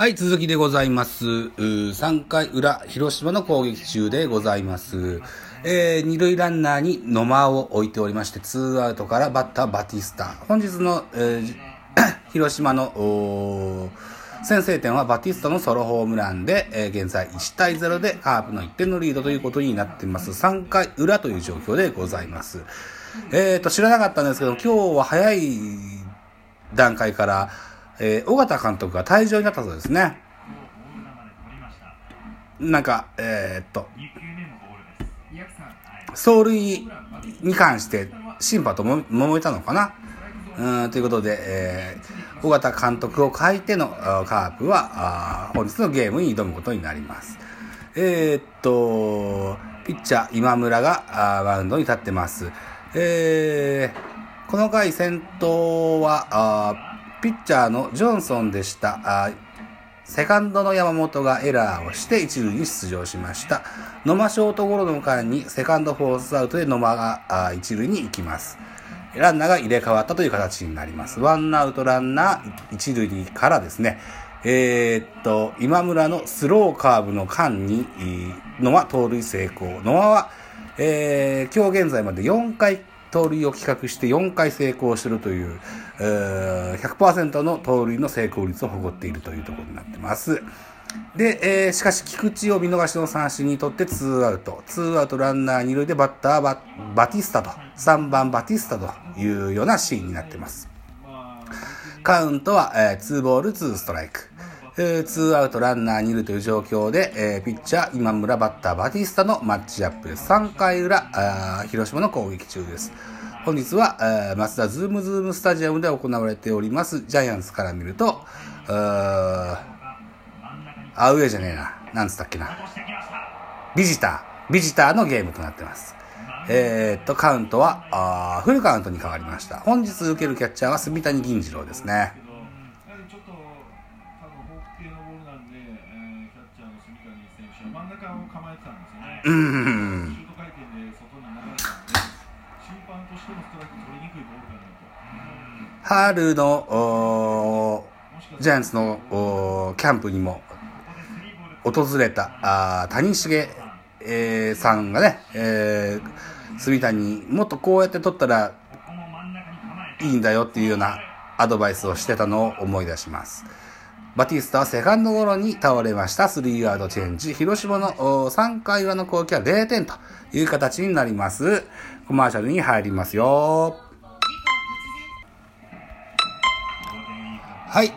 はい、続きでございます。3回裏、広島の攻撃中でございます。えー、二塁ランナーに野間を置いておりまして、ツーアウトからバッターバティスタ。本日の、えー 広島の先制点はバティスタのソロホームランで、えー現在1対0でカープの1点のリードということになっています。3回裏という状況でございます。えーと、知らなかったんですけど、今日は早い段階から、えー、尾形監督が退場になったそうですね。なんか、えーっと、走塁に関して審判とも揉めたのかな？うんということで、えー、尾形監督を書いてのあーカープはあー本日のゲームに挑むことになります。えーっと、ピッチャー今村があーマウンドに立ってます。えー、この回先頭はあピッチャーのジョンソンでした。セカンドの山本がエラーをして一塁に出場しました。野間ショートゴロの間にセカンドフォースアウトで野間が一塁に行きます。ランナーが入れ替わったという形になります。ワンアウトランナー一塁からですね、えーっと、今村のスローカーブの間に、野間盗塁成功。野間は、えー今日現在まで4回盗塁を企図して4回成功してるという、えー100%の盗塁の成功率を誇っているというところになってます。で、えーしかし菊池を見逃しの三振にとってツーアウト。ツーアウトランナー二塁でバッターババティスタと、3番バティスタというようなシーンになってます。カウントは、えー、2ボール2ストライク。えー、2アウトランナー2塁という状況で、えーピッチャー今村バッターバティスタのマッチアップです。3回裏、あ広島の攻撃中です。本日は、えー、マツダズームズームスタジアムで行われておりますジャイアンツから見ると、アウェーじゃねえな。なんつったっけな。ビジター。ビジターのゲームとなってます。えーっと、カウントは、あフルカウントに変わりました。本日受けるキャッチャーは炭谷銀仁朗ですね。えてたんですよね。うーん。シュート回転で外に流れたんで、審判としてもストライク取りにくいボールかなと。春の、ジャイアンツのキャンプにも訪れたあー谷繁、えーさんがね、えー、住谷もっとこうやって取ったらいいんだよっていうようなアドバイスをしてたのを思い出します。バティスタはセカンドゴロに倒れました。スリーアウトチェンジ。広島の3回裏の攻撃は0点という形になります。コマーシャルに入りますよ。はい。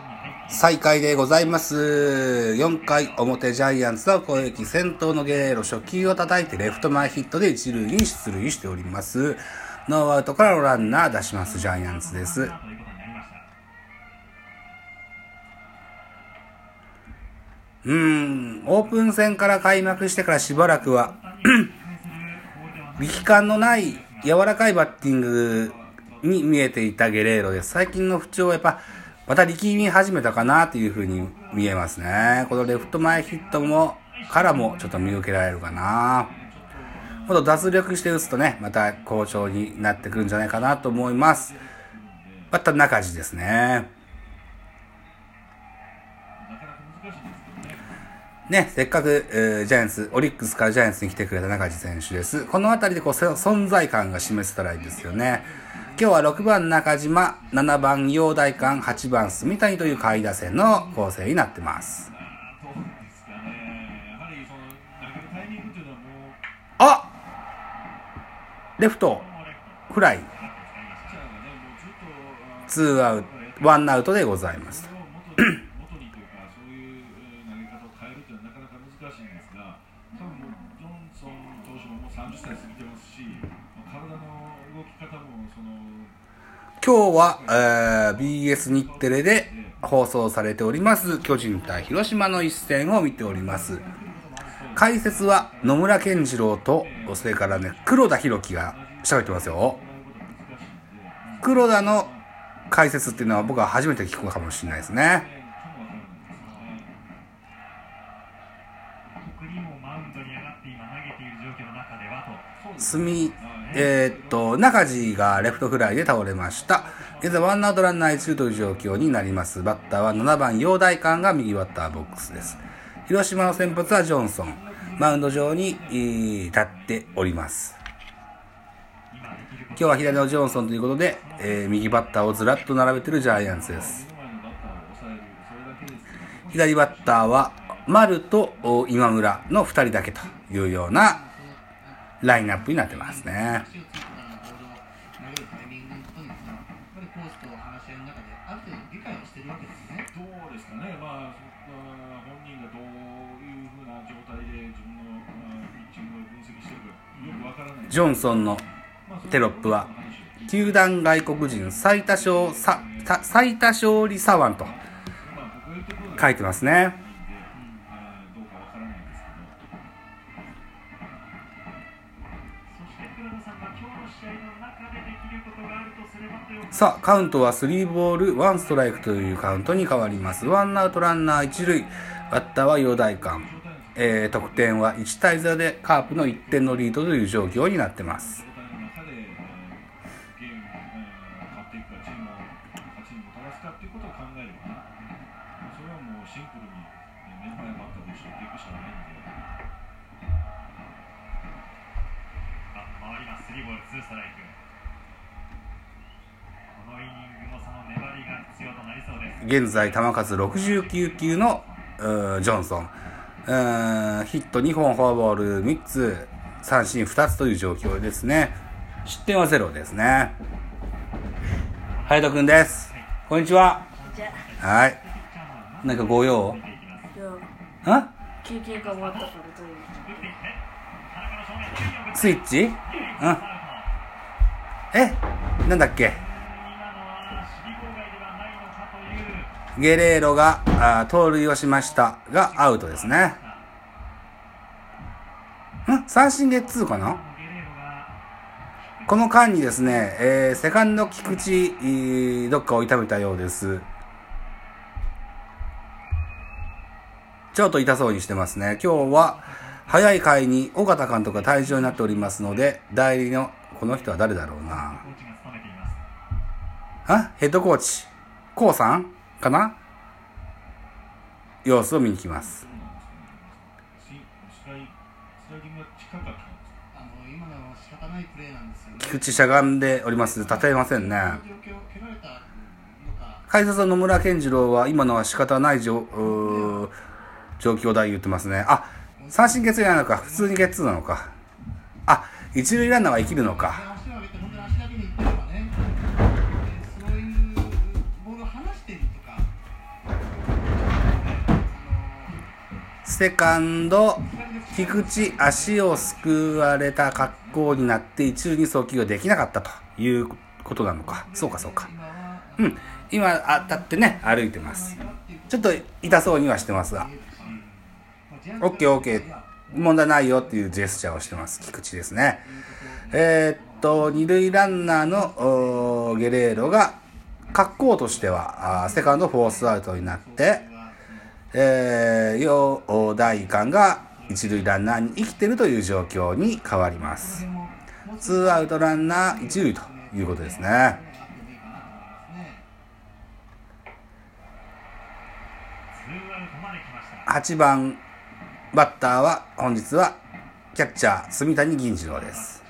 再開でございます。4回表ジャイアンツの攻撃先頭のゲレーロ初球を叩いてレフト前ヒットで一塁に出塁しております。ノーアウトからランナー出しますジャイアンツです。うーん、オープン戦から開幕してからしばらくは、力感のない柔らかいバッティングに見えていたゲレーロです。最近の不調はやっぱ、また力み始めたかなというふうに見えますね。このレフト前ヒットも、からもちょっと見受けられるかな。もっと脱力して打つとね、また好調になってくるんじゃないかなと思います。バッター中地ですね。ね、せっかく、えージャイアンツ、オリックスからジャイアンツに来てくれた中島選手です。このあたりでこう存在感が示せたらいいですよね。今日は6番中島、7番陽岱鋼、8番炭谷という下位打線の構成になってます。あレフト、フライ、ツーアウト、ワンアウトでございますそ。れを元に元にというか、そういうえー投げ方を変えるというのはなかなか難しいんですが、多分もうジョンソン投手ももう30歳過ぎてますし、まあ体の動き方もその今日は、えー BS 日テレで放送されております巨人対広島の一戦を見ております。解説は野村健次郎と、それからね、黒田博樹が喋ってますよ。黒田の解説っていうのは僕は初めて聞くかもしれないですね。住み、えーっと、中地がレフトフライで倒れました。現在ワンアウトランナー1塁という状況になります。バッターは7番、陽大館が右バッターボックスです。広島の先発はジョンソン。マウンド上にえー立っております。今日は左のジョンソンということで、えー右バッターをずらっと並べているジャイアンツです。左バッターは丸と今村の2人だけというようなラインナップになってますね。ジョンソンのテロップは球団外国人最多勝最多勝利左腕と書いてますね。さあ、カウントは3ボール1ストライクというカウントに変わります。ワンアウトランナー1塁、バッターは陽大館。えー、得点は1対0でカープの1点のリードという状況になって。ますスリーボールツーストライク現在球数69球のジョンソン。ヒット2本、フォアボール3つ、三振2つという状況ですね。失点はゼロですね。ハヤトくんです。こんにちは。はい。なんかご用？あ、いやん休憩が終わったからというスイッチ？うん。え？なんだっけ？ゲレーロがあー盗塁をしましたがアウトですね。ん？三振ゲッツーかな？この間にですね、えーセカンド菊池、えーどっかを痛めたようです。ちょっと痛そうにしてますね。今日は早い回に尾形監督が退場になっておりますので、代理のこの人は誰だろうな。あ？ヘッドコーチ、コウさん？かな？様子を見に来ます。菊池しゃがんでおります。立てませんね。解説の野村健次郎は今のは仕方ない状況だ言ってますね。あ、三振ゲッツーなのか、普通にゲッツーなのか。あ、一塁ランナーは生きるのか。セカンド、菊池、足をすくわれた格好になって一塁に送球ができなかったということなのか。そうか、そうか。うん。今、当たってね、歩いてます。ちょっと痛そうにはしてますが。オッケーオッケー。問題ないよっていうジェスチャーをしてます。菊池ですね。えーっと、二塁ランナーのゲレーロが、格好としては、あセカンドフォースアウトになって、えー、陽大館が一塁ランナーに生きてるという状況に変わります。ツーアウトランナー一塁ということですね。8番バッターは本日はキャッチャー住谷銀次郎です。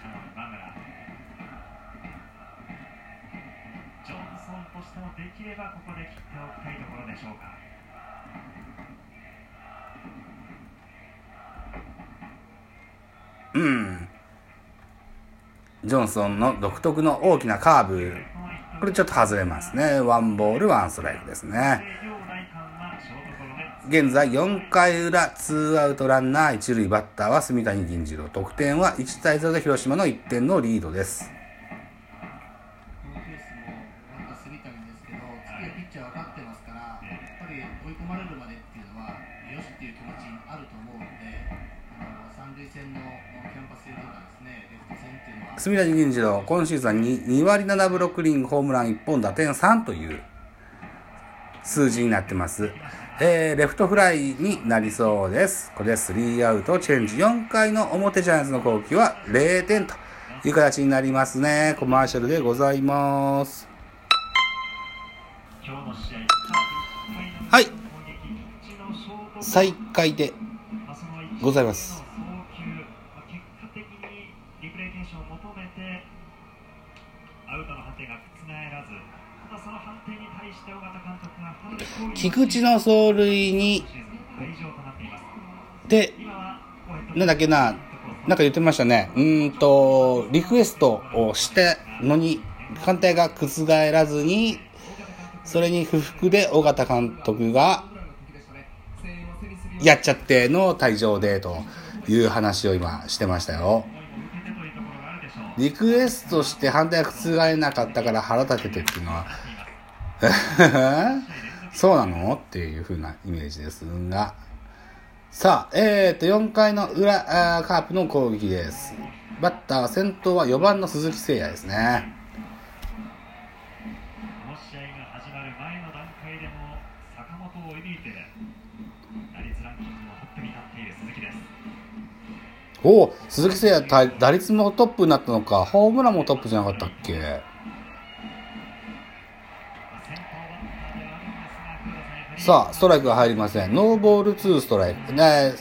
ジョンソンとしてもできればここで切っておきたいところでしょうかうん。ジョンソンの独特の大きなカーブ。これちょっと外れますね。ワンボールワンストライクですね。現在4回裏、ツーアウトランナー一塁バッターは住谷銀次郎。得点は1対0で広島の1点のリードです。っていうのは、住谷銀次郎、今シーズンに2割7分6厘、ホームラン1本、打点3という数字になってます。えー、レフトフライになりそうです。これで3アウト、チェンジ。4回の表ジャイアンツの攻撃は0点という形になりますね。コマーシャルでございます。はい。再開でございます。送球まあ結果的にリプレイ検証を求めてアウトの判定が覆らずただその判定に対して尾形監督が菊池の走塁に、で、なんだっけな、なんか言ってましたね。うーんと、リクエストをしたのに、判定が覆らずに、それに不服で尾形監督が、やっちゃっての退場でという話を今してましたよ。リクエストして反対が覆えなかったから腹立ててっていうのは、そうなの？っていうふうなイメージですが。さあ、えーと、4回の裏、あーカープの攻撃です。バッター先頭は4番の鈴木誠也ですね。お、鈴木誠也打率もトップになったのか、ホームランもトップじゃなかったっけ？さあ、ストライクが入りません。ノーボール2ストライク。ね、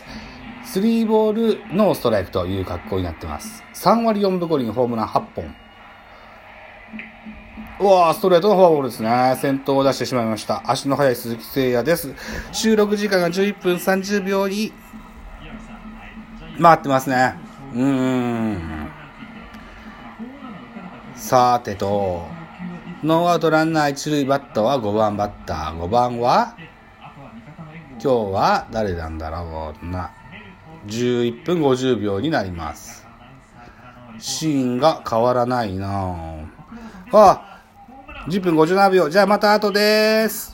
スリーボールノーストライクという格好になってます。3割4分5厘ホームラン8本。うわストレートのフォアボールですね。先頭を出してしまいました。足の速い鈴木誠也です。収録時間が11分30秒に回ってますね。うーん。さてと、ノーアウトランナー一塁バッターは5番バッター。5番は？今日は誰なんだろうな。11分50秒になります。シーンが変わらないなぁあ、10分57秒。じゃあまた後です。